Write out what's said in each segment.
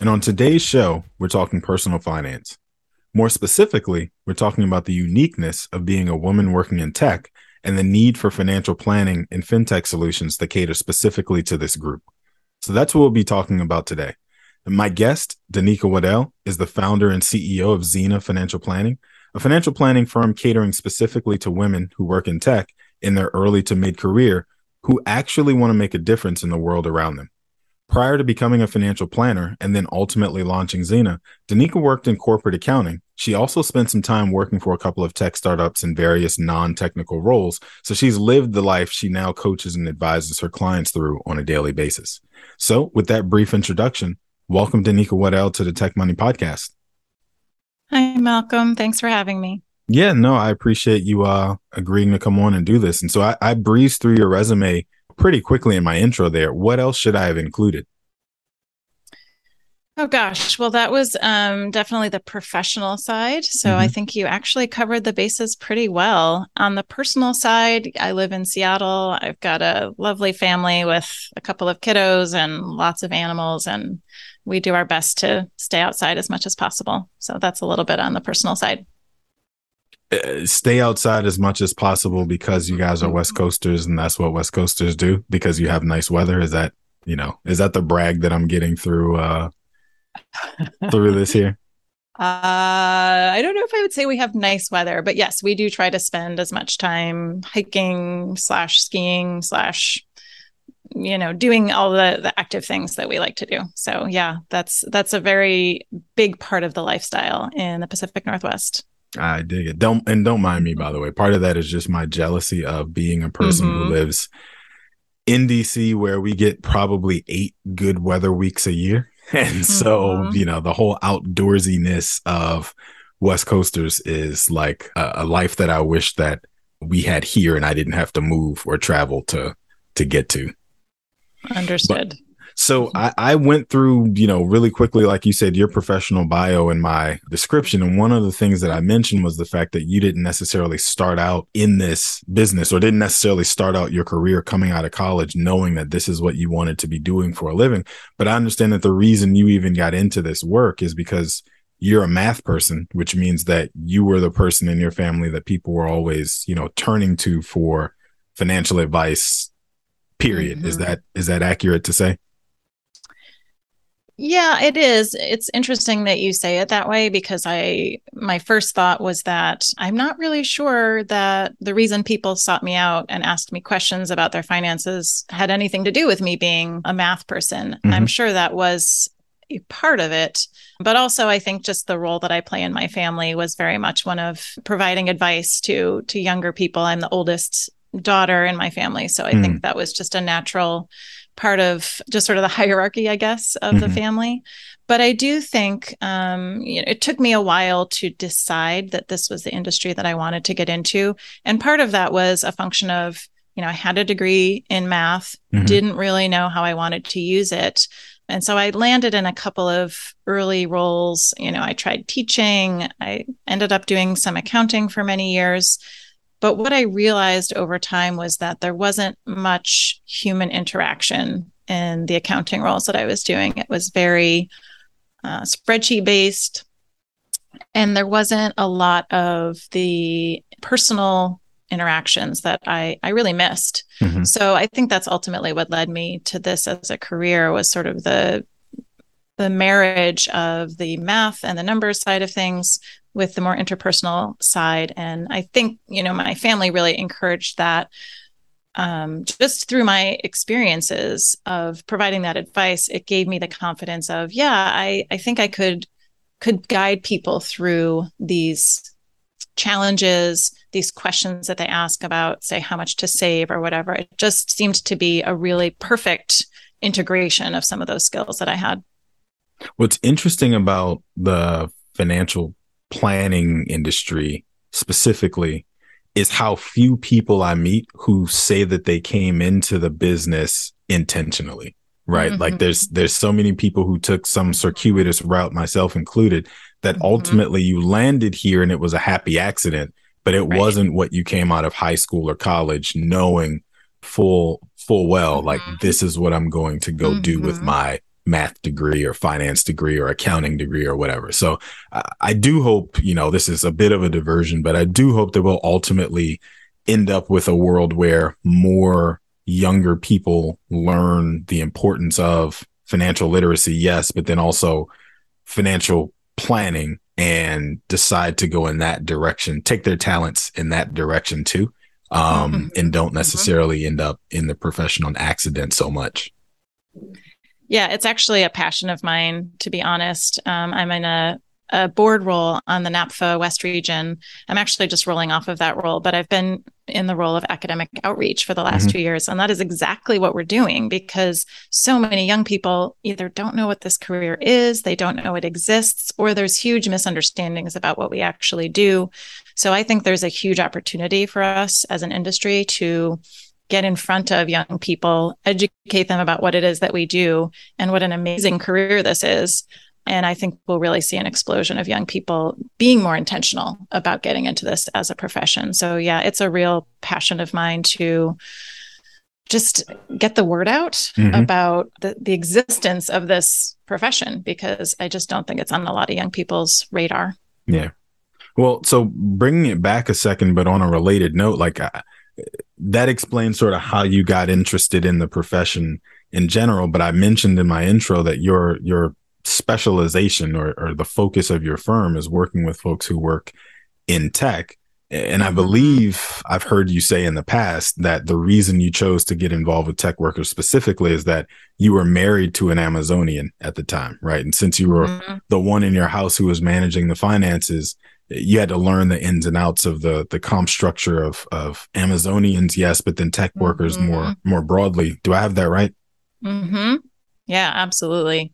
And on today's show, we're talking personal finance. More specifically, we're talking about the uniqueness of being a woman working in tech and the need for financial planning and fintech solutions that cater specifically to this group. So that's what we'll be talking about today. And my guest, Danica Waddell, is the founder and CEO of Xena Financial Planning, a financial planning firm catering specifically to women who work in tech in their early to mid career who actually want to make a difference in the world around them. Prior to becoming a financial planner and then ultimately launching Xena, Danica worked in corporate accounting. She also spent some time working for a couple of tech startups in various non technical roles. So she's lived the life she now coaches and advises her clients through on a daily basis. So, with that brief introduction, welcome Danica Waddell to the Tech Money Podcast. Hi, Malcolm. Thanks for having me. Yeah, no, I appreciate you uh, agreeing to come on and do this. And so I, I breezed through your resume pretty quickly in my intro there. What else should I have included? Oh gosh, well that was um, definitely the professional side. So mm-hmm. I think you actually covered the bases pretty well. On the personal side, I live in Seattle. I've got a lovely family with a couple of kiddos and lots of animals and we do our best to stay outside as much as possible. So that's a little bit on the personal side. Uh, stay outside as much as possible because you guys are West Coasters and that's what West Coasters do because you have nice weather. Is that, you know, is that the brag that I'm getting through uh through this here? Uh, I don't know if I would say we have nice weather, but yes, we do try to spend as much time hiking slash skiing slash you know doing all the the active things that we like to do so yeah that's that's a very big part of the lifestyle in the pacific northwest I dig it. Don't and don't mind me by the way. Part of that is just my jealousy of being a person mm-hmm. who lives in DC where we get probably 8 good weather weeks a year. And so, mm-hmm. you know, the whole outdoorsiness of West Coasters is like a, a life that I wish that we had here and I didn't have to move or travel to to get to. Understood. But, so mm-hmm. I, I went through, you know, really quickly, like you said, your professional bio and my description. And one of the things that I mentioned was the fact that you didn't necessarily start out in this business or didn't necessarily start out your career coming out of college knowing that this is what you wanted to be doing for a living. But I understand that the reason you even got into this work is because you're a math person, which means that you were the person in your family that people were always, you know, turning to for financial advice. Period. Mm-hmm. Is that is that accurate to say? Yeah, it is. It's interesting that you say it that way because I my first thought was that I'm not really sure that the reason people sought me out and asked me questions about their finances had anything to do with me being a math person. Mm-hmm. I'm sure that was a part of it, but also I think just the role that I play in my family was very much one of providing advice to to younger people. I'm the oldest daughter in my family, so I mm. think that was just a natural part of just sort of the hierarchy, I guess, of mm-hmm. the family. But I do think um, you know, it took me a while to decide that this was the industry that I wanted to get into. And part of that was a function of you know, I had a degree in math, mm-hmm. didn't really know how I wanted to use it. And so I landed in a couple of early roles. You know, I tried teaching, I ended up doing some accounting for many years. But what I realized over time was that there wasn't much human interaction in the accounting roles that I was doing. It was very uh, spreadsheet based, and there wasn't a lot of the personal interactions that I, I really missed. Mm-hmm. So I think that's ultimately what led me to this as a career was sort of the the marriage of the math and the numbers side of things with the more interpersonal side. And I think, you know, my family really encouraged that um, just through my experiences of providing that advice, it gave me the confidence of, yeah, I, I think I could could guide people through these challenges, these questions that they ask about, say, how much to save or whatever. It just seemed to be a really perfect integration of some of those skills that I had. What's interesting about the financial planning industry specifically is how few people I meet who say that they came into the business intentionally right mm-hmm. like there's there's so many people who took some circuitous route myself included that mm-hmm. ultimately you landed here and it was a happy accident but it right. wasn't what you came out of high school or college knowing full full well mm-hmm. like this is what I'm going to go do with mm-hmm. my math degree or finance degree or accounting degree or whatever. So I, I do hope, you know, this is a bit of a diversion, but I do hope that we'll ultimately end up with a world where more younger people learn the importance of financial literacy, yes, but then also financial planning and decide to go in that direction, take their talents in that direction too. Um, mm-hmm. and don't mm-hmm. necessarily end up in the profession on accident so much. Yeah, it's actually a passion of mine, to be honest. Um, I'm in a, a board role on the NAPFA West region. I'm actually just rolling off of that role, but I've been in the role of academic outreach for the last mm-hmm. two years. And that is exactly what we're doing because so many young people either don't know what this career is, they don't know it exists, or there's huge misunderstandings about what we actually do. So I think there's a huge opportunity for us as an industry to get in front of young people, educate them about what it is that we do and what an amazing career this is. And I think we'll really see an explosion of young people being more intentional about getting into this as a profession. So, yeah, it's a real passion of mine to just get the word out mm-hmm. about the, the existence of this profession because I just don't think it's on a lot of young people's radar. Yeah. Well, so bringing it back a second, but on a related note, like that explains sort of how you got interested in the profession in general. But I mentioned in my intro that your your specialization or, or the focus of your firm is working with folks who work in tech. And I mm-hmm. believe I've heard you say in the past that the reason you chose to get involved with tech workers specifically is that you were married to an Amazonian at the time, right? And since you were mm-hmm. the one in your house who was managing the finances, you had to learn the ins and outs of the the comp structure of of Amazonians, yes, but then tech workers mm-hmm. more more broadly. Do I have that right? Mm-hmm. Yeah, absolutely.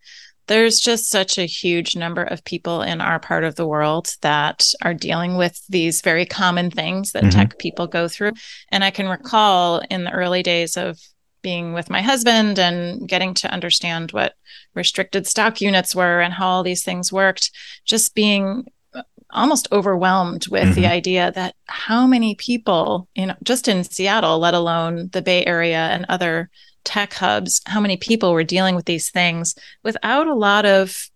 There's just such a huge number of people in our part of the world that are dealing with these very common things that mm-hmm. tech people go through. And I can recall in the early days of being with my husband and getting to understand what restricted stock units were and how all these things worked, just being almost overwhelmed with mm-hmm. the idea that how many people you know just in Seattle let alone the Bay Area and other tech hubs how many people were dealing with these things without a lot of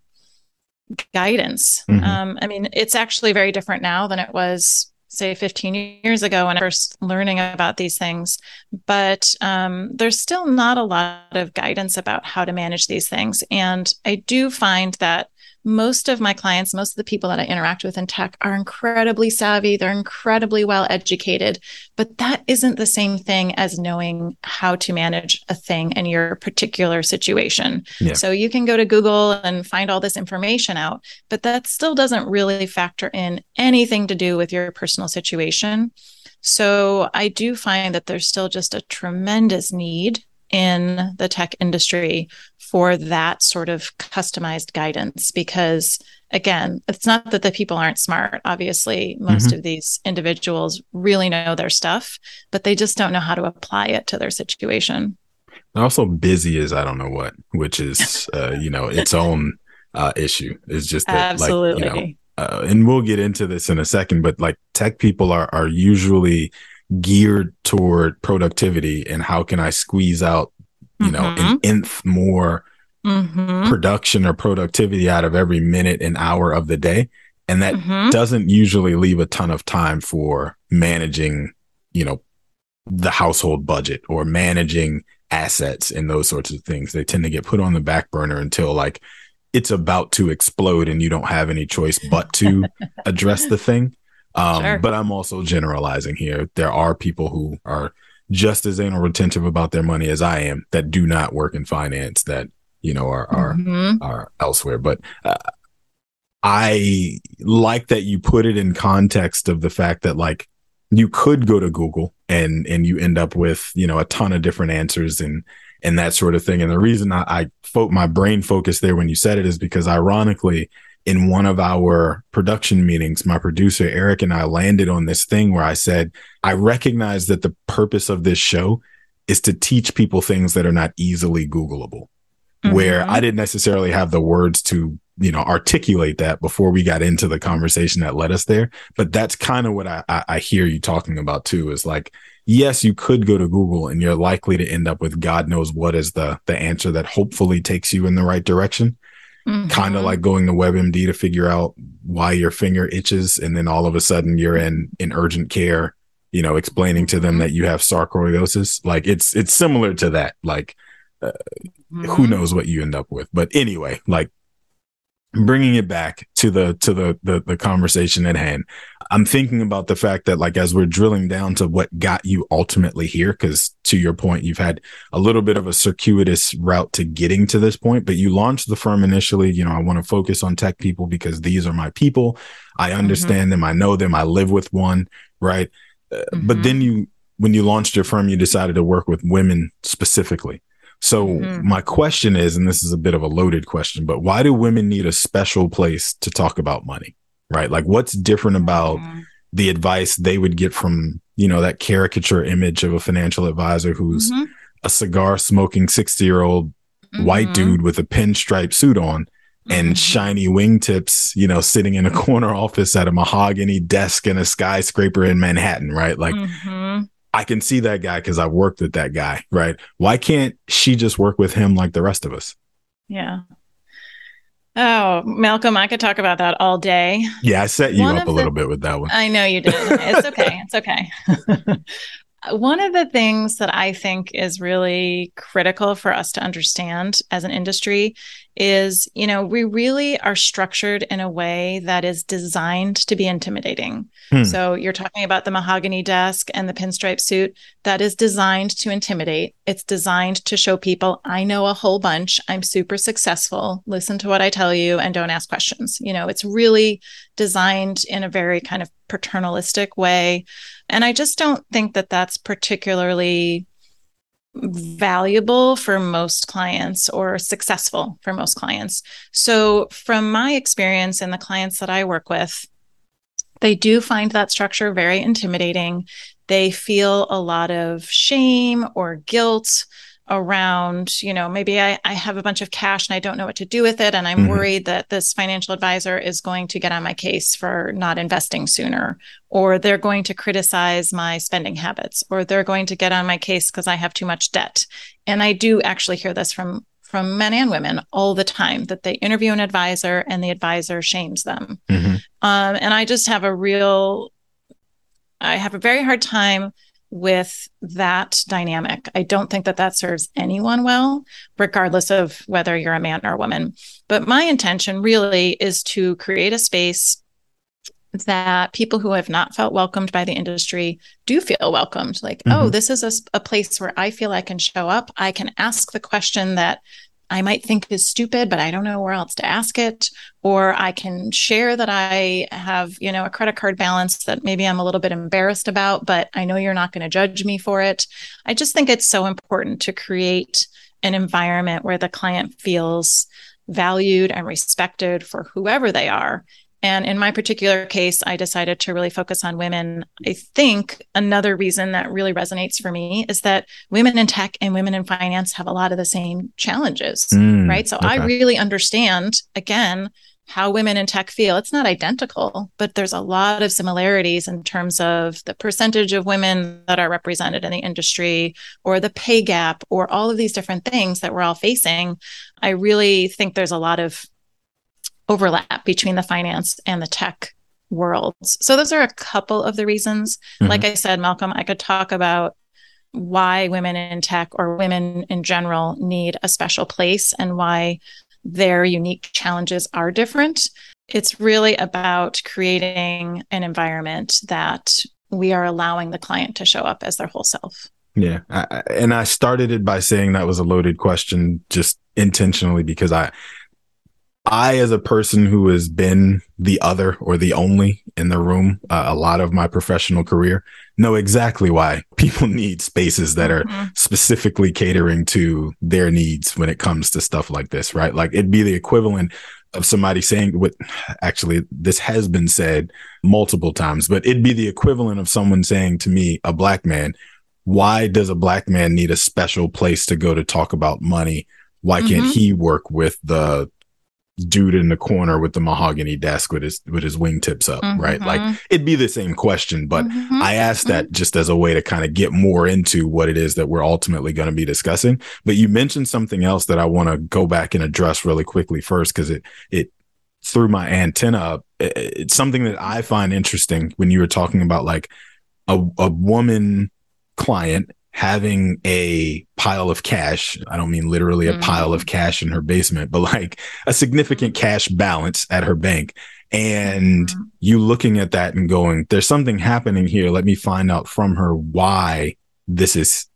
guidance mm-hmm. um, I mean it's actually very different now than it was say 15 years ago when I first learning about these things but um, there's still not a lot of guidance about how to manage these things and I do find that most of my clients, most of the people that I interact with in tech are incredibly savvy. They're incredibly well educated, but that isn't the same thing as knowing how to manage a thing in your particular situation. Yeah. So you can go to Google and find all this information out, but that still doesn't really factor in anything to do with your personal situation. So I do find that there's still just a tremendous need in the tech industry for that sort of customized guidance because again, it's not that the people aren't smart. Obviously, most mm-hmm. of these individuals really know their stuff, but they just don't know how to apply it to their situation. They're also busy as I don't know what, which is, uh, you know, its own uh, issue. It's just that, Absolutely. like, you know, uh, and we'll get into this in a second, but like tech people are are usually geared toward productivity and how can I squeeze out, you mm-hmm. know, an mm-hmm. nth more mm-hmm. production or productivity out of every minute and hour of the day. And that mm-hmm. doesn't usually leave a ton of time for managing, you know, the household budget or managing assets and those sorts of things. They tend to get put on the back burner until like it's about to explode and you don't have any choice but to address the thing. Um, sure. But I'm also generalizing here. There are people who are just as anal retentive about their money as I am that do not work in finance that you know are are mm-hmm. are elsewhere. But uh, I like that you put it in context of the fact that like you could go to Google and and you end up with you know a ton of different answers and and that sort of thing. And the reason I, I fo- my brain focused there when you said it is because ironically, in one of our production meetings, my producer Eric and I landed on this thing where I said, I recognize that the purpose of this show is to teach people things that are not easily Googleable. Mm-hmm. Where I didn't necessarily have the words to, you know, articulate that before we got into the conversation that led us there. But that's kind of what I, I, I hear you talking about too, is like yes, you could go to Google and you're likely to end up with God knows what is the the answer that hopefully takes you in the right direction. Mm-hmm. Kind of like going to WebMD to figure out why your finger itches, and then all of a sudden you're in in urgent care, you know, explaining to them mm-hmm. that you have sarcoidosis. Like it's it's similar to that. Like uh, mm-hmm. who knows what you end up with, but anyway, like bringing it back to the to the, the the conversation at hand i'm thinking about the fact that like as we're drilling down to what got you ultimately here because to your point you've had a little bit of a circuitous route to getting to this point but you launched the firm initially you know i want to focus on tech people because these are my people i mm-hmm. understand mm-hmm. them i know them i live with one right uh, mm-hmm. but then you when you launched your firm you decided to work with women specifically so mm-hmm. my question is, and this is a bit of a loaded question, but why do women need a special place to talk about money? Right? Like what's different about mm-hmm. the advice they would get from, you know, that caricature image of a financial advisor who's mm-hmm. a cigar smoking 60 year old white mm-hmm. dude with a pinstripe suit on and mm-hmm. shiny wingtips, you know, sitting in a corner office at a mahogany desk in a skyscraper in Manhattan, right? Like mm-hmm. I can see that guy because I worked with that guy, right? Why can't she just work with him like the rest of us? Yeah. Oh, Malcolm, I could talk about that all day. Yeah, I set you one up a little bit with that one. I know you did. It's okay. it's okay. one of the things that I think is really critical for us to understand as an industry is, you know, we really are structured in a way that is designed to be intimidating. Hmm. So you're talking about the mahogany desk and the pinstripe suit that is designed to intimidate. It's designed to show people, I know a whole bunch. I'm super successful. Listen to what I tell you and don't ask questions. You know, it's really designed in a very kind of paternalistic way. And I just don't think that that's particularly valuable for most clients or successful for most clients. So, from my experience and the clients that I work with, they do find that structure very intimidating. They feel a lot of shame or guilt around, you know, maybe I, I have a bunch of cash and I don't know what to do with it. And I'm mm-hmm. worried that this financial advisor is going to get on my case for not investing sooner, or they're going to criticize my spending habits, or they're going to get on my case because I have too much debt. And I do actually hear this from from men and women all the time that they interview an advisor and the advisor shames them. Mm-hmm. Um, and I just have a real, I have a very hard time with that dynamic. I don't think that that serves anyone well, regardless of whether you're a man or a woman. But my intention really is to create a space that people who have not felt welcomed by the industry do feel welcomed. Like, oh, mm-hmm. oh, this is a, a place where I feel I can show up. I can ask the question that I might think is stupid, but I don't know where else to ask it. Or I can share that I have, you know, a credit card balance that maybe I'm a little bit embarrassed about, but I know you're not going to judge me for it. I just think it's so important to create an environment where the client feels valued and respected for whoever they are. And in my particular case, I decided to really focus on women. I think another reason that really resonates for me is that women in tech and women in finance have a lot of the same challenges, mm, right? So okay. I really understand, again, how women in tech feel. It's not identical, but there's a lot of similarities in terms of the percentage of women that are represented in the industry or the pay gap or all of these different things that we're all facing. I really think there's a lot of overlap between the finance and the tech worlds. So those are a couple of the reasons. Mm-hmm. Like I said, Malcolm, I could talk about why women in tech or women in general need a special place and why their unique challenges are different. It's really about creating an environment that we are allowing the client to show up as their whole self. Yeah. I, and I started it by saying that was a loaded question just intentionally because I, I, as a person who has been the other or the only in the room uh, a lot of my professional career, know exactly why people need spaces that are mm-hmm. specifically catering to their needs when it comes to stuff like this, right? Like it'd be the equivalent of somebody saying what actually this has been said multiple times, but it'd be the equivalent of someone saying to me, a black man, why does a black man need a special place to go to talk about money? Why can't mm-hmm. he work with the dude in the corner with the mahogany desk with his with his wingtips up, mm-hmm. right? Like mm-hmm. it'd be the same question, but mm-hmm. I asked that mm-hmm. just as a way to kind of get more into what it is that we're ultimately going to be discussing. But you mentioned something else that I want to go back and address really quickly first because it it threw my antenna up. It, it's something that I find interesting when you were talking about like a a woman client having a pile of cash. I don't mean literally a mm. pile of cash in her basement, but like a significant cash balance at her bank. And mm. you looking at that and going, there's something happening here. Let me find out from her why this is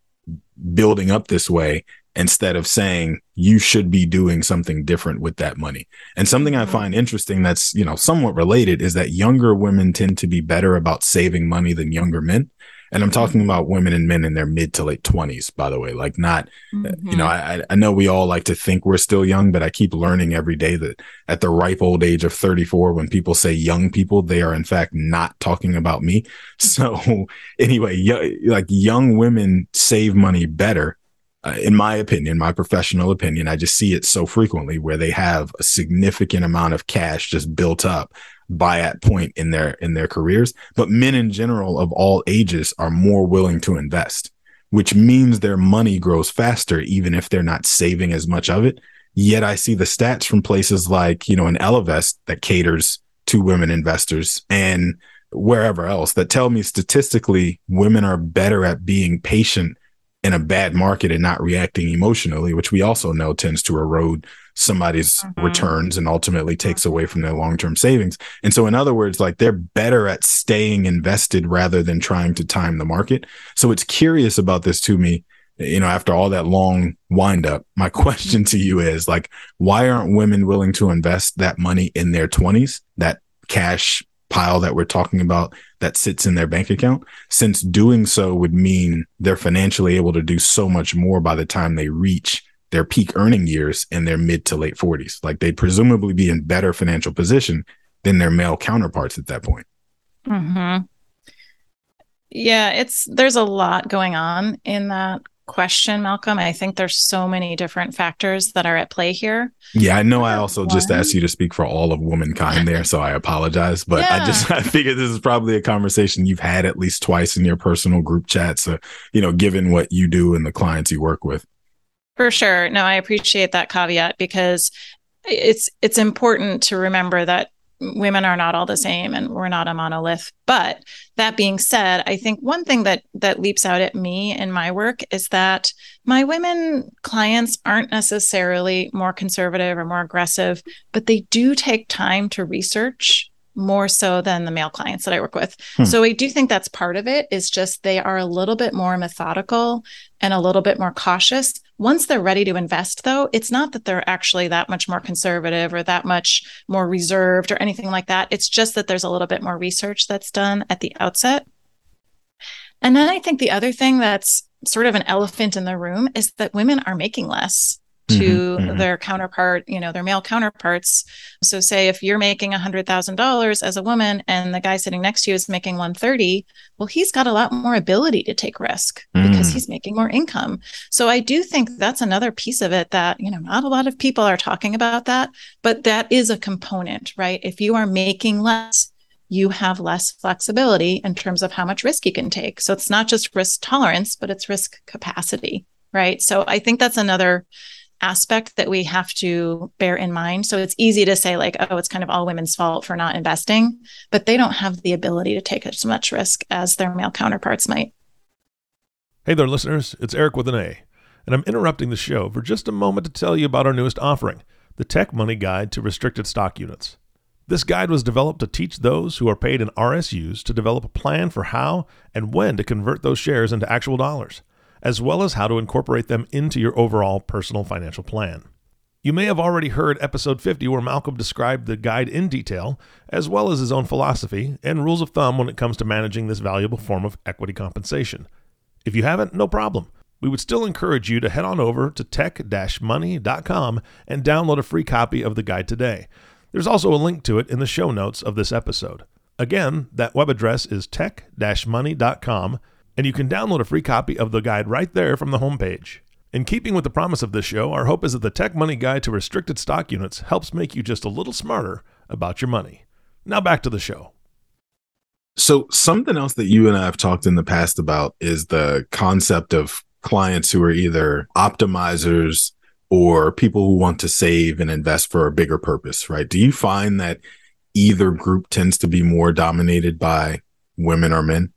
building up this way instead of saying you should be doing something different with that money. And something I mm. find interesting that's, you know, somewhat related is that younger women tend to be better about saving money than younger men. And I'm talking about women and men in their mid to late 20s, by the way. Like, not, mm-hmm. you know, I, I know we all like to think we're still young, but I keep learning every day that at the ripe old age of 34, when people say young people, they are in fact not talking about me. So, anyway, y- like young women save money better. Uh, in my opinion, my professional opinion, I just see it so frequently where they have a significant amount of cash just built up by at point in their in their careers but men in general of all ages are more willing to invest which means their money grows faster even if they're not saving as much of it. Yet i see the stats from places like you know an Ellevest that caters to women investors and wherever else that tell me statistically women are better at being patient in a bad market and not reacting emotionally, which we also know tends to erode somebody's mm-hmm. returns and ultimately takes mm-hmm. away from their long term savings. And so, in other words, like they're better at staying invested rather than trying to time the market. So, it's curious about this to me. You know, after all that long wind up, my question to you is like, why aren't women willing to invest that money in their 20s, that cash pile that we're talking about that sits in their bank account, since doing so would mean they're financially able to do so much more by the time they reach their peak earning years in their mid to late 40s. Like they'd presumably be in better financial position than their male counterparts at that point. Mm-hmm. Yeah, it's there's a lot going on in that question, Malcolm. I think there's so many different factors that are at play here. Yeah, I know. I also One. just asked you to speak for all of womankind there, so I apologize. But yeah. I just I figured this is probably a conversation you've had at least twice in your personal group chats. So, you know, given what you do and the clients you work with. For sure. No, I appreciate that caveat because it's it's important to remember that women are not all the same and we're not a monolith but that being said i think one thing that that leaps out at me in my work is that my women clients aren't necessarily more conservative or more aggressive but they do take time to research more so than the male clients that I work with. Hmm. So I do think that's part of it is just they are a little bit more methodical and a little bit more cautious once they're ready to invest, though, it's not that they're actually that much more conservative or that much more reserved or anything like that. It's just that there's a little bit more research that's done at the outset. And then I think the other thing that's sort of an elephant in the room is that women are making less. To mm-hmm, mm-hmm. their counterpart, you know, their male counterparts. So say if you're making $100,000 as a woman and the guy sitting next to you is making 130, well he's got a lot more ability to take risk mm. because he's making more income. So I do think that's another piece of it that, you know, not a lot of people are talking about that, but that is a component, right? If you are making less, you have less flexibility in terms of how much risk you can take. So it's not just risk tolerance, but it's risk capacity, right? So I think that's another aspect that we have to bear in mind. So it's easy to say, like, oh, it's kind of all women's fault for not investing, but they don't have the ability to take as much risk as their male counterparts might. Hey there, listeners. It's Eric with an A, and I'm interrupting the show for just a moment to tell you about our newest offering the Tech Money Guide to Restricted Stock Units. This guide was developed to teach those who are paid in RSUs to develop a plan for how and when to convert those shares into actual dollars as well as how to incorporate them into your overall personal financial plan. You may have already heard episode 50 where Malcolm described the guide in detail, as well as his own philosophy and rules of thumb when it comes to managing this valuable form of equity compensation. If you haven't, no problem. We would still encourage you to head on over to tech-money.com and download a free copy of the guide today. There's also a link to it in the show notes of this episode. Again, that web address is tech-money.com and you can download a free copy of the guide right there from the homepage. In keeping with the promise of this show, our hope is that the Tech Money Guide to Restricted Stock Units helps make you just a little smarter about your money. Now back to the show. So, something else that you and I have talked in the past about is the concept of clients who are either optimizers or people who want to save and invest for a bigger purpose, right? Do you find that either group tends to be more dominated by women or men?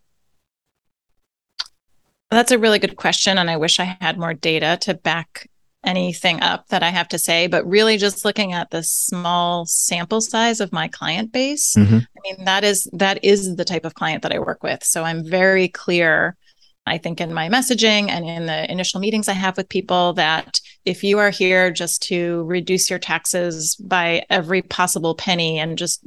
That's a really good question. And I wish I had more data to back anything up that I have to say, but really just looking at the small sample size of my client base, mm-hmm. I mean, that is that is the type of client that I work with. So I'm very clear, I think, in my messaging and in the initial meetings I have with people that if you are here just to reduce your taxes by every possible penny and just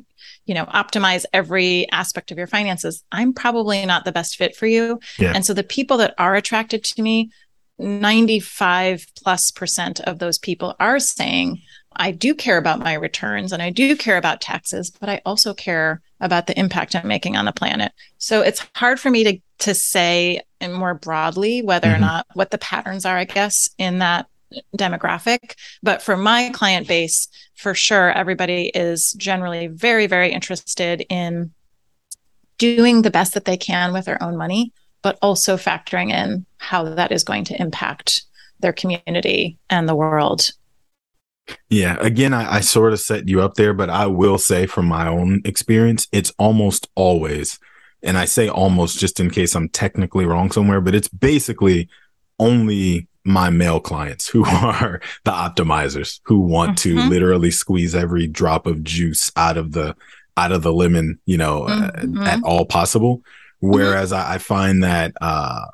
you know optimize every aspect of your finances i'm probably not the best fit for you yeah. and so the people that are attracted to me 95 plus percent of those people are saying i do care about my returns and i do care about taxes but i also care about the impact i'm making on the planet so it's hard for me to to say and more broadly whether mm-hmm. or not what the patterns are i guess in that demographic. But for my client base, for sure, everybody is generally very, very interested in doing the best that they can with their own money, but also factoring in how that is going to impact their community and the world. Yeah, again, I, I sort of set you up there, but I will say from my own experience, it's almost always, and I say almost just in case I'm technically wrong somewhere, but it's basically only my male clients who are the optimizers who want mm-hmm. to literally squeeze every drop of juice out of the out of the lemon you know mm-hmm. at, at, all possible mm-hmm. whereas mm-hmm. I, I, find that uh,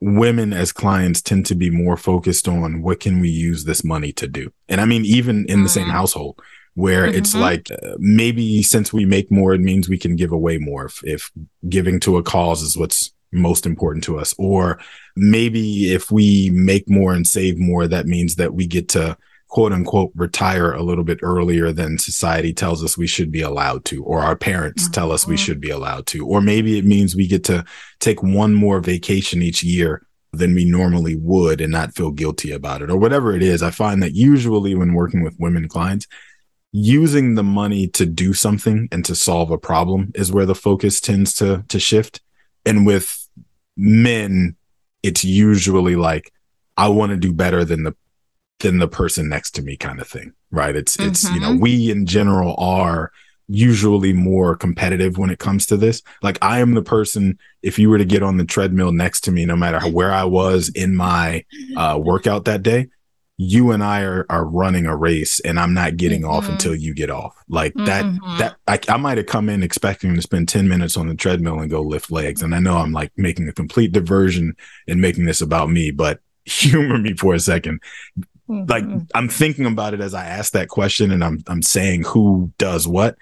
women as clients tend to be more focused on what can we use this money to do and i mean even in the same mm. household where it's mm-hmm. like uh, maybe since we make more it means we can give away more if, if giving to a cause is what's most important to us. Or maybe if we make more and save more, that means that we get to quote unquote retire a little bit earlier than society tells us we should be allowed to, or our parents mm-hmm. tell us we should be allowed to. Or maybe it means we get to take one more vacation each year than we normally would and not feel guilty about it, or whatever it is. I find that usually when working with women clients, using the money to do something and to solve a problem is where the focus tends to to shift and with men, it's usually like, I want to do better than the than the person next to me kind of thing. Right. It's mm-hmm. it's, you know, mm-hmm. we in general are usually more competitive when it comes to this. Like I am the person, if you were to get on the treadmill next to me, no matter where I was in my uh, workout that day, you and I are, are running a race and I'm not getting mm-hmm. off until you get off. Like that, mm-hmm. that I, I might have come in expecting to spend 10 minutes on the treadmill and go lift legs. And I know I'm like making a complete diversion and making this about me, but humor me for a 2nd mm-hmm. Like I'm thinking about it as I ask that question and I'm, I'm saying who does what.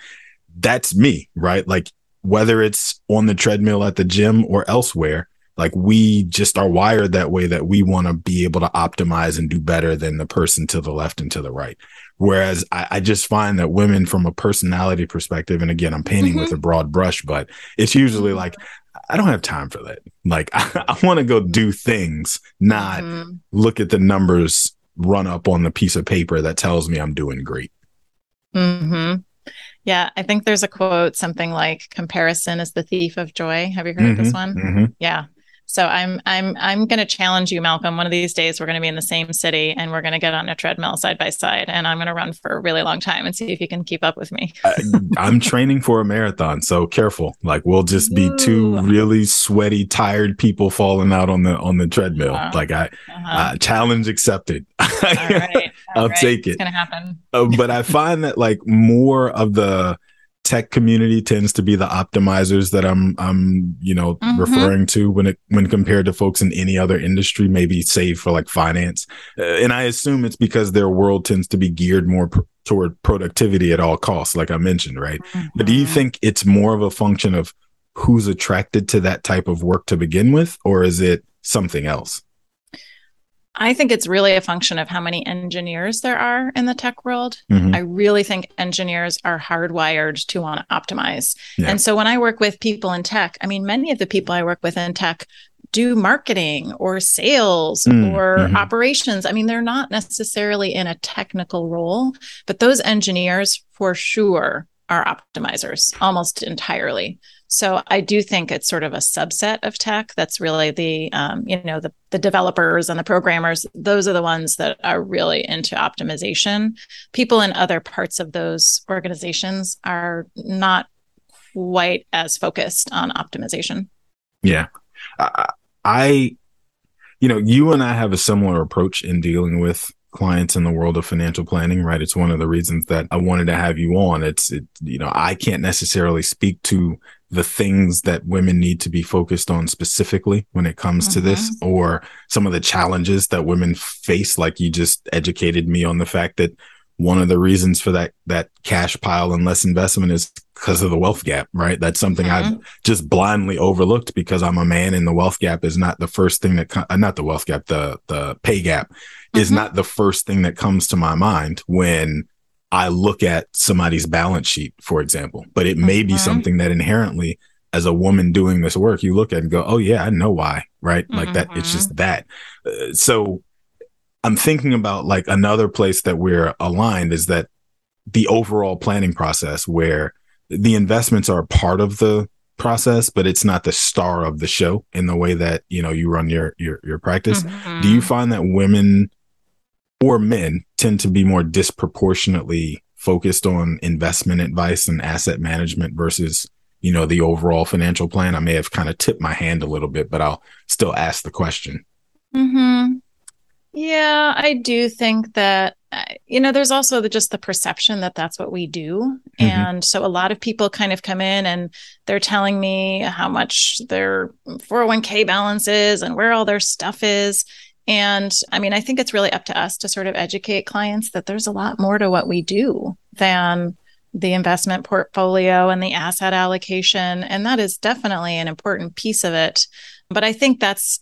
That's me, right? Like whether it's on the treadmill at the gym or elsewhere, like we just are wired that way that we want to be able to optimize and do better than the person to the left and to the right. Whereas I, I just find that women from a personality perspective, and again, I'm painting mm-hmm. with a broad brush, but it's usually like, I don't have time for that. Like I, I want to go do things, not mm-hmm. look at the numbers run up on the piece of paper that tells me I'm doing great. Hmm. Yeah, I think there's a quote something like "comparison is the thief of joy." Have you heard mm-hmm. this one? Mm-hmm. Yeah, so I'm I'm I'm going to challenge you, Malcolm. One of these days, we're going to be in the same city, and we're going to get on a treadmill side by side, and I'm going to run for a really long time and see if you can keep up with me. I'm training for a marathon, so careful. Like we'll just be Ooh. two really sweaty, tired people falling out on the on the treadmill. Uh-huh. Like I, uh-huh. uh, challenge accepted. All right. All I'll right. take it. It's going to happen. uh, but I find that like more of the tech community tends to be the optimizers that I'm I'm you know mm-hmm. referring to when it when compared to folks in any other industry maybe save for like finance uh, and I assume it's because their world tends to be geared more pr- toward productivity at all costs like I mentioned right mm-hmm. but do you mm-hmm. think it's more of a function of who's attracted to that type of work to begin with or is it something else I think it's really a function of how many engineers there are in the tech world. Mm-hmm. I really think engineers are hardwired to want to optimize. Yeah. And so when I work with people in tech, I mean, many of the people I work with in tech do marketing or sales mm, or mm-hmm. operations. I mean, they're not necessarily in a technical role, but those engineers for sure are optimizers almost entirely. So I do think it's sort of a subset of tech that's really the um, you know the the developers and the programmers. Those are the ones that are really into optimization. People in other parts of those organizations are not quite as focused on optimization. Yeah, I, I you know, you and I have a similar approach in dealing with clients in the world of financial planning, right? It's one of the reasons that I wanted to have you on. It's, it, you know, I can't necessarily speak to the things that women need to be focused on specifically when it comes mm-hmm. to this mm-hmm. or some of the challenges that women face. Like you just educated me on the fact that one of the reasons for that, that cash pile and less investment is because of the wealth gap, right? That's something mm-hmm. I've just blindly overlooked because I'm a man and the wealth gap is not the first thing that, uh, not the wealth gap, the, the pay gap is mm-hmm. not the first thing that comes to my mind when I look at somebody's balance sheet, for example. But it may mm-hmm. be something that inherently, as a woman doing this work, you look at and go, "Oh yeah, I know why." Right? Mm-hmm. Like that. It's just mm-hmm. that. Uh, so I'm thinking about like another place that we're aligned is that the overall planning process where the investments are part of the process, but it's not the star of the show in the way that, you know, you run your, your, your practice. Mm-hmm. Do you find that women or men tend to be more disproportionately focused on investment advice and asset management versus you know the overall financial plan. I may have kind of tipped my hand a little bit but i'll still ask the question. Hmm yeah i do think that uh, you know there's also the, just the perception that that's what we do. Mm-hmm. and so a lot of people kind of come in and they're telling me how much their 401k balance is and where all their stuff is and I mean, I think it's really up to us to sort of educate clients that there's a lot more to what we do than the investment portfolio and the asset allocation. And that is definitely an important piece of it. But I think that's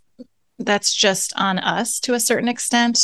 that's just on us to a certain extent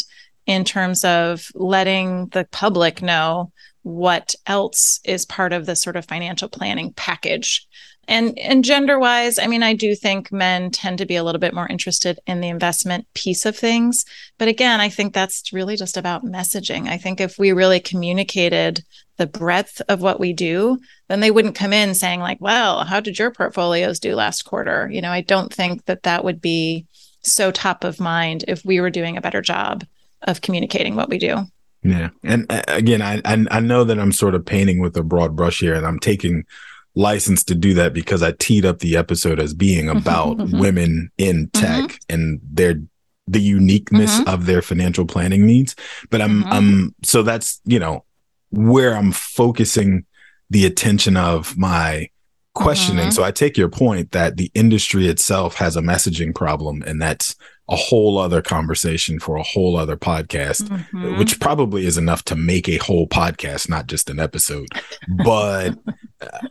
in terms of letting the public know what else is part of the sort of financial planning package and and gender wise i mean i do think men tend to be a little bit more interested in the investment piece of things. But again i think that's really just about messaging. I think if we really communicated the breadth of what we do then they wouldn't come in saying like well how did your portfolios do last quarter? You know i don't think that that would be so top of mind if we were doing a better job of communicating what we do. Yeah. And uh, again I, I i know that i'm sort of painting with a broad brush here and i'm taking license to do that because I teed up the episode as being mm-hmm, about mm-hmm. women in tech mm-hmm. and their the uniqueness mm-hmm. of their financial planning needs. But I'm I'm mm-hmm. so that's, you know, where I'm focusing the attention of my questioning. Mm-hmm. So I take your point that the industry itself has a messaging problem and that's a whole other conversation for a whole other podcast, mm-hmm. which probably is enough to make a whole podcast, not just an episode. But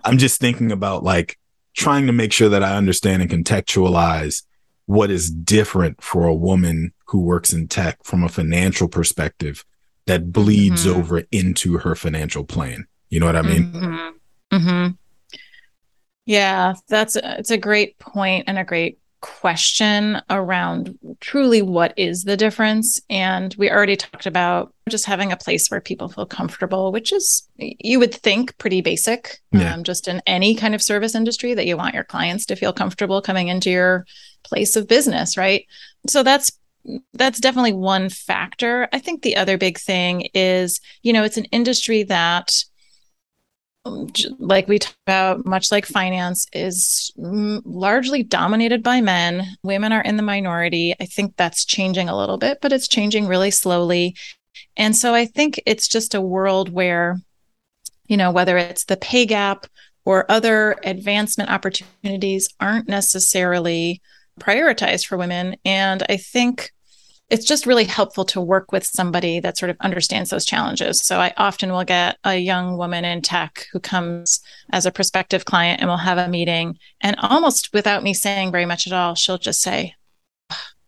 I'm just thinking about like trying to make sure that I understand and contextualize what is different for a woman who works in tech from a financial perspective that bleeds mm-hmm. over into her financial plan. You know what I mean? Yeah, that's it's a great point and a great question around truly what is the difference. And we already talked about just having a place where people feel comfortable, which is you would think pretty basic, yeah. um, just in any kind of service industry that you want your clients to feel comfortable coming into your place of business, right? So that's that's definitely one factor. I think the other big thing is, you know, it's an industry that Um, like we talked about, much like finance, is largely dominated by men. Women are in the minority. I think that's changing a little bit, but it's changing really slowly. And so I think it's just a world where, you know, whether it's the pay gap or other advancement opportunities aren't necessarily prioritized for women. And I think it's just really helpful to work with somebody that sort of understands those challenges. So I often will get a young woman in tech who comes as a prospective client and we'll have a meeting and almost without me saying very much at all, she'll just say,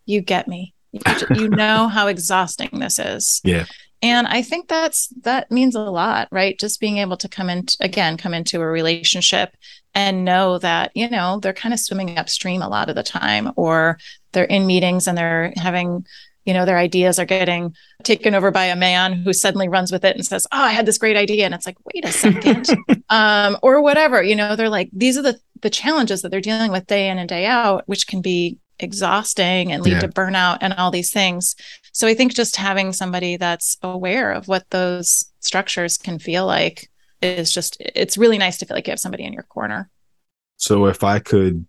"You get me. You, you know how exhausting this is." Yeah. And I think that's that means a lot, right? Just being able to come in again, come into a relationship and know that, you know, they're kind of swimming upstream a lot of the time or they're in meetings and they're having you know their ideas are getting taken over by a man who suddenly runs with it and says oh i had this great idea. And it's like wait a second. Um, or whatever you know they're like these are the the challenges that they're dealing with day in and day out which can be exhausting and lead yeah. to burnout and all these things. So i think just having somebody that's aware of what those structures can feel like is just it's really nice to feel like you have somebody in your corner. So if i could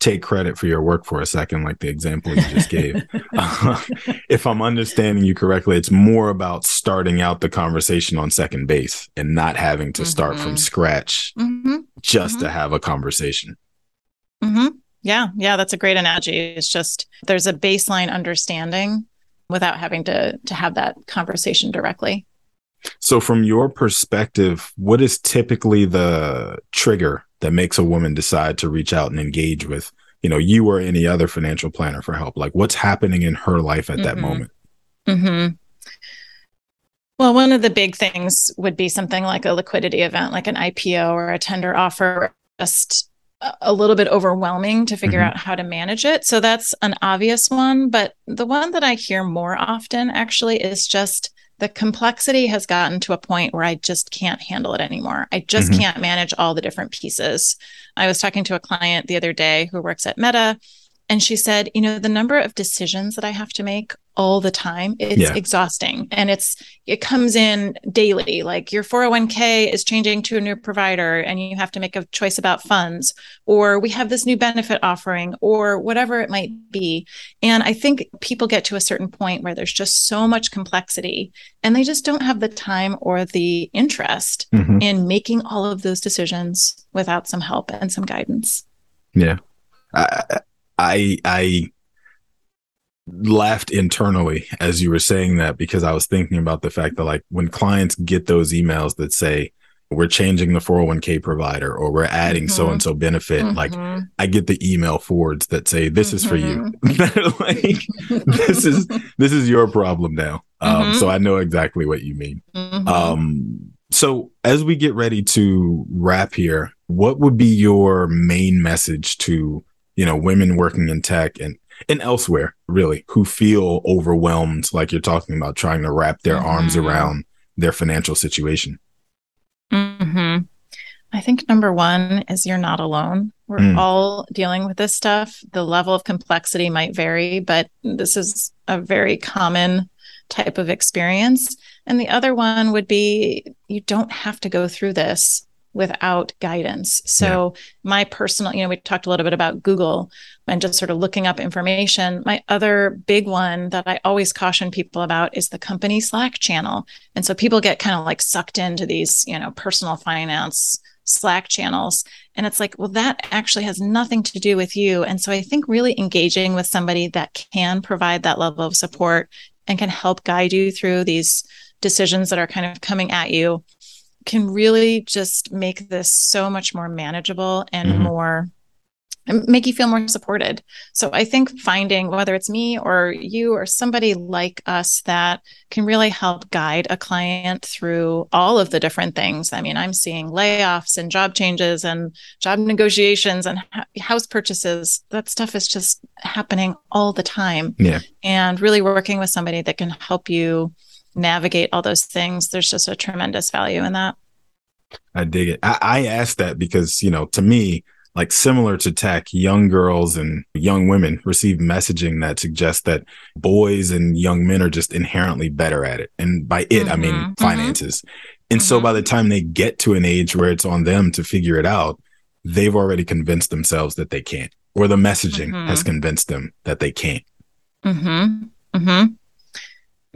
take credit for your work for a second, like the example you just gave. uh, if I'm understanding you correctly, it's more about starting out the conversation on second base and not having to mm-hmm. start from mm-hmm. scratch mm-hmm. just mm-hmm. to have a conversation. Mm-hmm. Yeah, yeah, that's a great analogy. It's just there's a baseline understanding without having to to have that conversation directly. So, from your perspective, what is typically the trigger that makes a woman decide to reach out and engage with you know you or any other financial planner for help like what's happening in her life at mm-hmm. that moment mm-hmm. well one of the big things would be something like a liquidity event like an ipo or a tender offer just a little bit overwhelming to figure mm-hmm. out how to manage it so that's an obvious one but the one that i hear more often actually is just the complexity has gotten to a point where I just can't handle it anymore. I just mm-hmm. can't manage all the different pieces. I was talking to a client the other day who works at Meta, and she said, you know, the number of decisions that I have to make all the time, it's yeah. exhausting. And it's it comes in daily. Like your 401k is changing to a new provider and you have to make a choice about funds, or we have this new benefit offering, or whatever it might be. And I think people get to a certain point where there's just so much complexity and they just don't have the time or the interest mm-hmm. in making all of those decisions without some help and some guidance. Yeah. I, I I laughed internally as you were saying that because I was thinking about the fact that like when clients get those emails that say we're changing the 401k provider or we're adding so and so benefit mm-hmm. like I get the email forwards that say this mm-hmm. is for you mm-hmm. like this is this is your problem now um, mm-hmm. so I know exactly what you mean mm-hmm. um, so as we get ready to wrap here what would be your main message to you know, women working in tech and and elsewhere, really, who feel overwhelmed, like you're talking about, trying to wrap their mm-hmm. arms around their financial situation. hmm I think number one is you're not alone. We're mm. all dealing with this stuff. The level of complexity might vary, but this is a very common type of experience. And the other one would be you don't have to go through this without guidance. So, yeah. my personal, you know, we talked a little bit about Google and just sort of looking up information. My other big one that I always caution people about is the company Slack channel. And so people get kind of like sucked into these, you know, personal finance Slack channels. And it's like, well, that actually has nothing to do with you. And so I think really engaging with somebody that can provide that level of support and can help guide you through these decisions that are kind of coming at you can really just make this so much more manageable and mm-hmm. more make you feel more supported. So I think finding whether it's me or you or somebody like us that can really help guide a client through all of the different things. I mean, I'm seeing layoffs and job changes and job negotiations and house purchases. That stuff is just happening all the time. Yeah. And really working with somebody that can help you navigate all those things. There's just a tremendous value in that. I dig it. I, I asked that because, you know, to me, like similar to tech, young girls and young women receive messaging that suggests that boys and young men are just inherently better at it. And by it, mm-hmm. I mean mm-hmm. finances. Mm-hmm. And mm-hmm. so by the time they get to an age where it's on them to figure it out, they've already convinced themselves that they can't, or the messaging has mm-hmm. convinced them that they can't. Mm-hmm. Mm-hmm.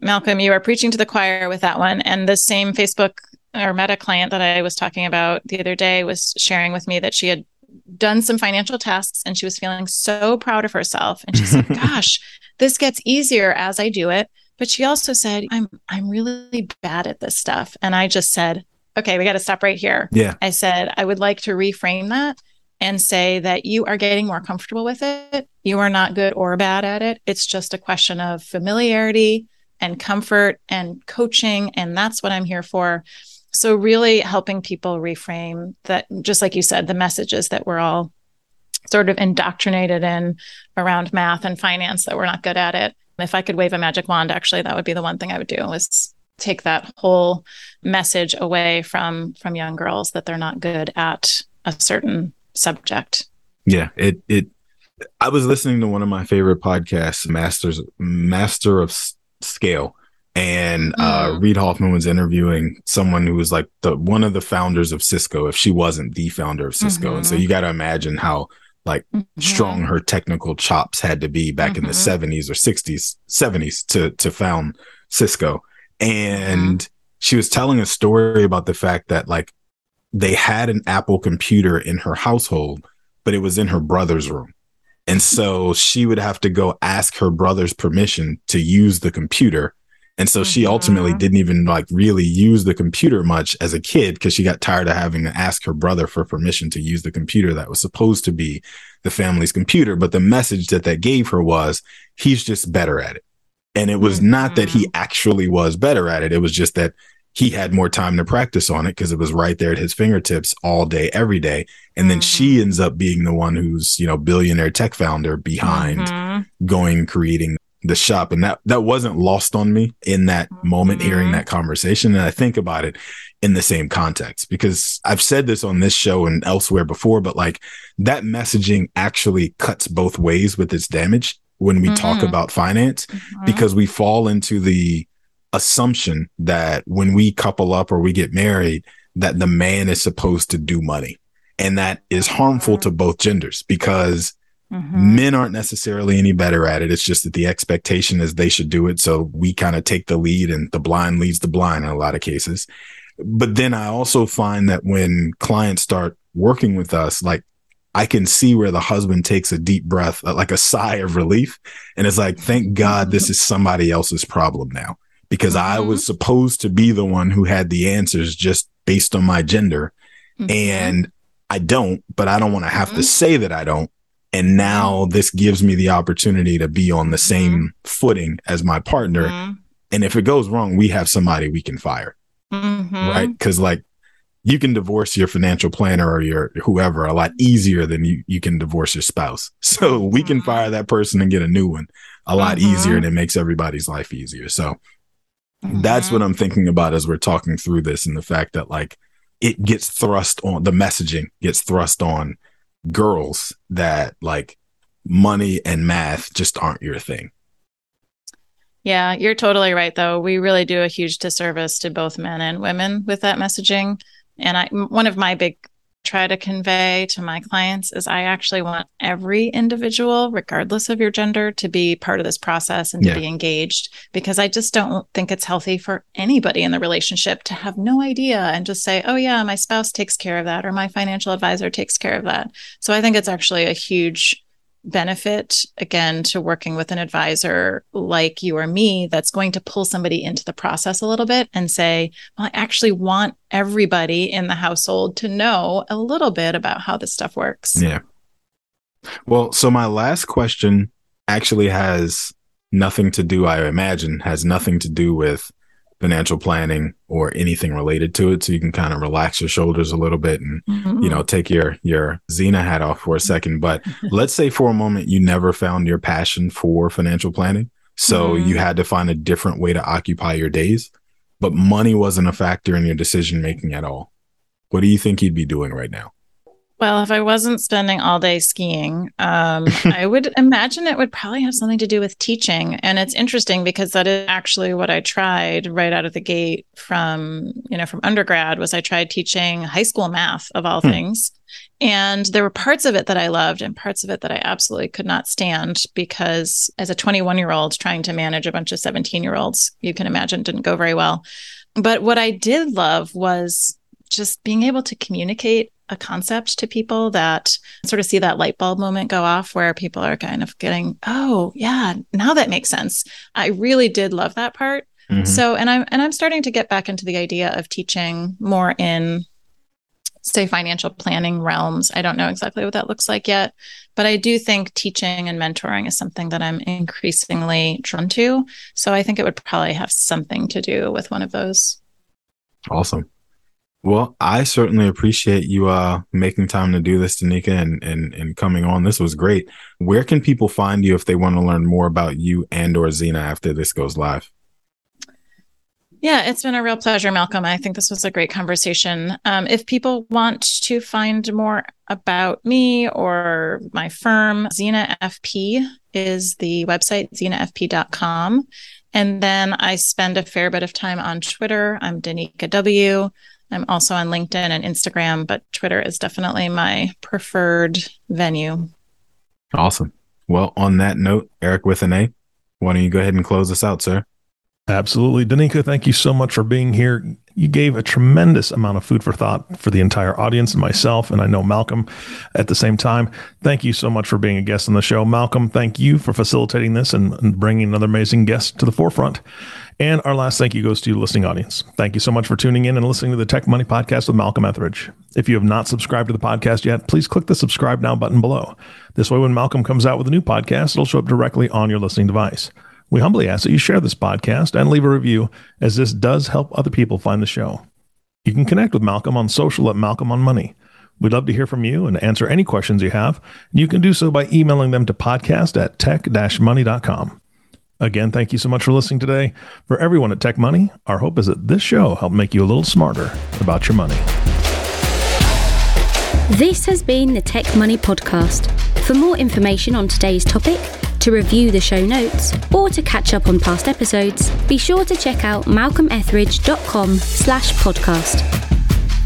Malcolm, you are preaching to the choir with that one. And the same Facebook or Meta client that I was talking about the other day was sharing with me that she had done some financial tasks and she was feeling so proud of herself. And she said, Gosh, this gets easier as I do it. But she also said, I'm I'm really bad at this stuff. And I just said, Okay, we got to stop right here. Yeah. I said, I would like to reframe that and say that you are getting more comfortable with it. You are not good or bad at it. It's just a question of familiarity and comfort and coaching. And that's what I'm here for. So, really helping people reframe that, just like you said, the messages that we're all sort of indoctrinated in around math and finance that we're not good at it. If I could wave a magic wand, actually, that would be the one thing I would do is take that whole message away from from young girls that they're not good at a certain subject. Yeah, it it I was listening to one of my favorite podcasts, Masters Master of Scale, and uh, mm. Reid Hoffman was interviewing someone who was like the one of the founders of Cisco, if she wasn't the founder of Cisco. Mm-hmm. And so mm-hmm. you got to imagine how like mm-hmm. strong her technical chops had to be back mm-hmm. in the 70s or 60s, 70s to to found Cisco. And mm-hmm. she was telling a story about the fact that like they had an Apple computer in her household, but it was in her brother's room. And so she would have to go ask her brother's permission to use the computer and so mm-hmm. she ultimately mm-hmm. didn't even like really use the computer much as a kid because she got tired of having to ask her brother for permission to use the computer that was supposed to be the family's computer. But the message that that gave her was he's just better at it. And it was mm-hmm. not that he mm-hmm. actually was better at it. It was just that he had more time to practice on it because it was right there at his fingertips all day, every day. And then mm-hmm. she ends up being the one who's, you know, billionaire tech founder behind mm-hmm. going creating the shop and that that wasn't lost on me in that moment mm-hmm. hearing that conversation and i think about it in the same context because i've said this on this show and elsewhere before but like that messaging actually cuts both ways with its damage when we mm-hmm. talk about finance mm-hmm. because we fall into the assumption that when we couple up or we get married that the man is supposed to do money and that is harmful to both genders because Mm-hmm. Men aren't necessarily any better at it. It's just that the expectation is they should do it. So we kind of take the lead and the blind leads the blind in a lot of cases. But then I also find that when clients start working with us, like I can see where the husband takes a deep breath, like a sigh of relief. And it's like, thank God this is somebody else's problem now because mm-hmm. I was supposed to be the one who had the answers just based on my gender. Mm-hmm. And I don't, but I don't want to have to mm-hmm. say that I don't and now this gives me the opportunity to be on the same mm-hmm. footing as my partner. Mm-hmm. And if it goes wrong, we have somebody we can fire. Mm-hmm. Right. Cause like you can divorce your financial planner or your whoever a lot easier than you, you can divorce your spouse. So we can mm-hmm. fire that person and get a new one a lot easier and it makes everybody's life easier. So Mm-hmm. that's what I'm thinking about as we're talking through this and the fact that like it gets thrust on the messaging gets thrust on girls that like money and math just aren't your thing. Yeah, you're totally right though. We really do a huge disservice to both men and women with that messaging. And I one of my big try to convey to my clients is I actually want every individual, regardless of your gender, to be part of this process and to yeah. be engaged because I just don't think it's healthy for anybody in the relationship to have no idea and just say, oh, yeah, my spouse takes care of that or my financial advisor takes care of that. So I think it's actually a huge benefit again to working with an advisor like you or me that's going to pull somebody into the process a little bit and say well i actually want everybody in the household to know a little bit about how this stuff works. Yeah. Well, so my last question actually has nothing to do, I imagine, has nothing to do with financial planning or anything related to it. So you can kind of relax your shoulders a little bit and, mm-hmm. you know, take your, your Xena hat off for a second. But let's say for a moment you never found your passion for financial planning. So mm-hmm. you had to find a different way to occupy your days, but money wasn't a factor in your decision making at all. What do you think you'd be doing right now? Well, if I wasn't spending all day skiing, um, I would imagine it would probably have something to do with teaching. And it's interesting because that is actually what I tried right out of the gate from, you know, from undergrad was I tried teaching high school math of all hmm. things. And there were parts of it that I loved and parts of it that I absolutely could not stand because as a 21 year old trying to manage a bunch of 17 year olds, you can imagine didn't go very well. But what I did love was just being able to communicate a concept to people that sort of see that light bulb moment go off where people are kind of getting, oh, yeah, now that makes sense. I really did love that part. Mm-hmm. So, and I'm and I'm starting to get back into the idea of teaching more in say financial planning realms. I don't know exactly what that looks like yet, but I do think teaching and mentoring is something that I'm increasingly drawn to. So I think it would probably have something to do with one of those. Awesome. Well, I certainly appreciate you uh making time to do this, Danica, and and and coming on. This was great. Where can people find you if they want to learn more about you and or Xena after this goes live? Yeah, it's been a real pleasure, Malcolm. I think this was a great conversation. Um, if people want to find more about me or my firm, Xena FP is the website, xenafp.com. And then I spend a fair bit of time on Twitter. I'm Danica W. I'm also on LinkedIn and Instagram, but Twitter is definitely my preferred venue. Awesome. Well, on that note, Eric with an A, why don't you go ahead and close us out, sir? Absolutely. Danica, thank you so much for being here. You gave a tremendous amount of food for thought for the entire audience and myself, and I know Malcolm at the same time. Thank you so much for being a guest on the show. Malcolm, thank you for facilitating this and, and bringing another amazing guest to the forefront. And our last thank you goes to you, listening audience. Thank you so much for tuning in and listening to the Tech Money Podcast with Malcolm Etheridge. If you have not subscribed to the podcast yet, please click the subscribe now button below. This way, when Malcolm comes out with a new podcast, it'll show up directly on your listening device. We humbly ask that you share this podcast and leave a review, as this does help other people find the show. You can connect with Malcolm on social at Malcolm on Money. We'd love to hear from you and answer any questions you have. You can do so by emailing them to podcast at tech-money.com. Again, thank you so much for listening today. For everyone at Tech Money, our hope is that this show helped make you a little smarter about your money. This has been the Tech Money Podcast. For more information on today's topic, to review the show notes, or to catch up on past episodes, be sure to check out malcolmetheridge.com slash podcast.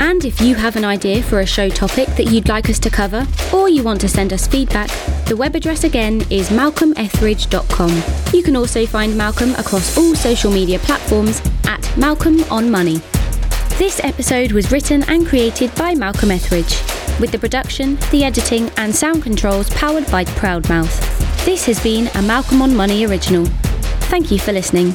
And if you have an idea for a show topic that you'd like us to cover, or you want to send us feedback, the web address again is malcolmetheridge.com. You can also find Malcolm across all social media platforms at Malcolm on Money. This episode was written and created by Malcolm Etheridge, with the production, the editing, and sound controls powered by Proudmouth. This has been a Malcolm on Money original. Thank you for listening.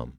com.